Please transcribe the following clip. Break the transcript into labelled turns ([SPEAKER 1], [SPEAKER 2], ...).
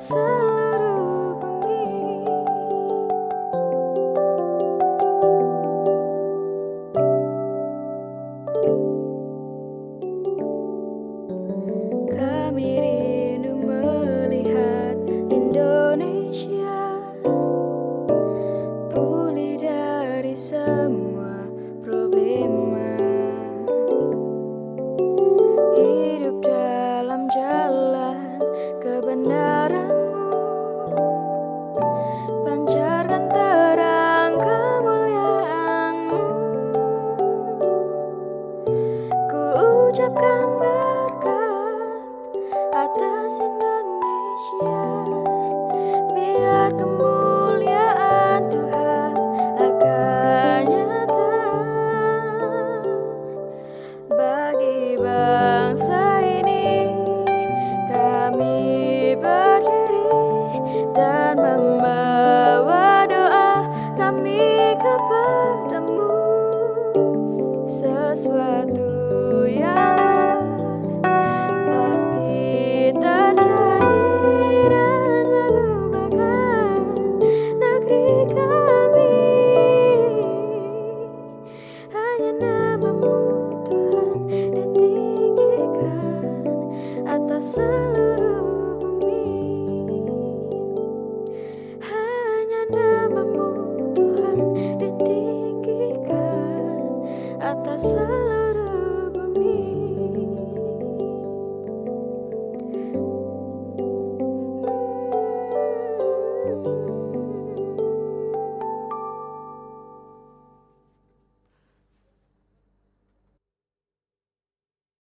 [SPEAKER 1] seluruh bumi. Kami rindu melihat Indonesia pulih dari semua problema. Hidup dalam jalan kebenaranmu bukan the night.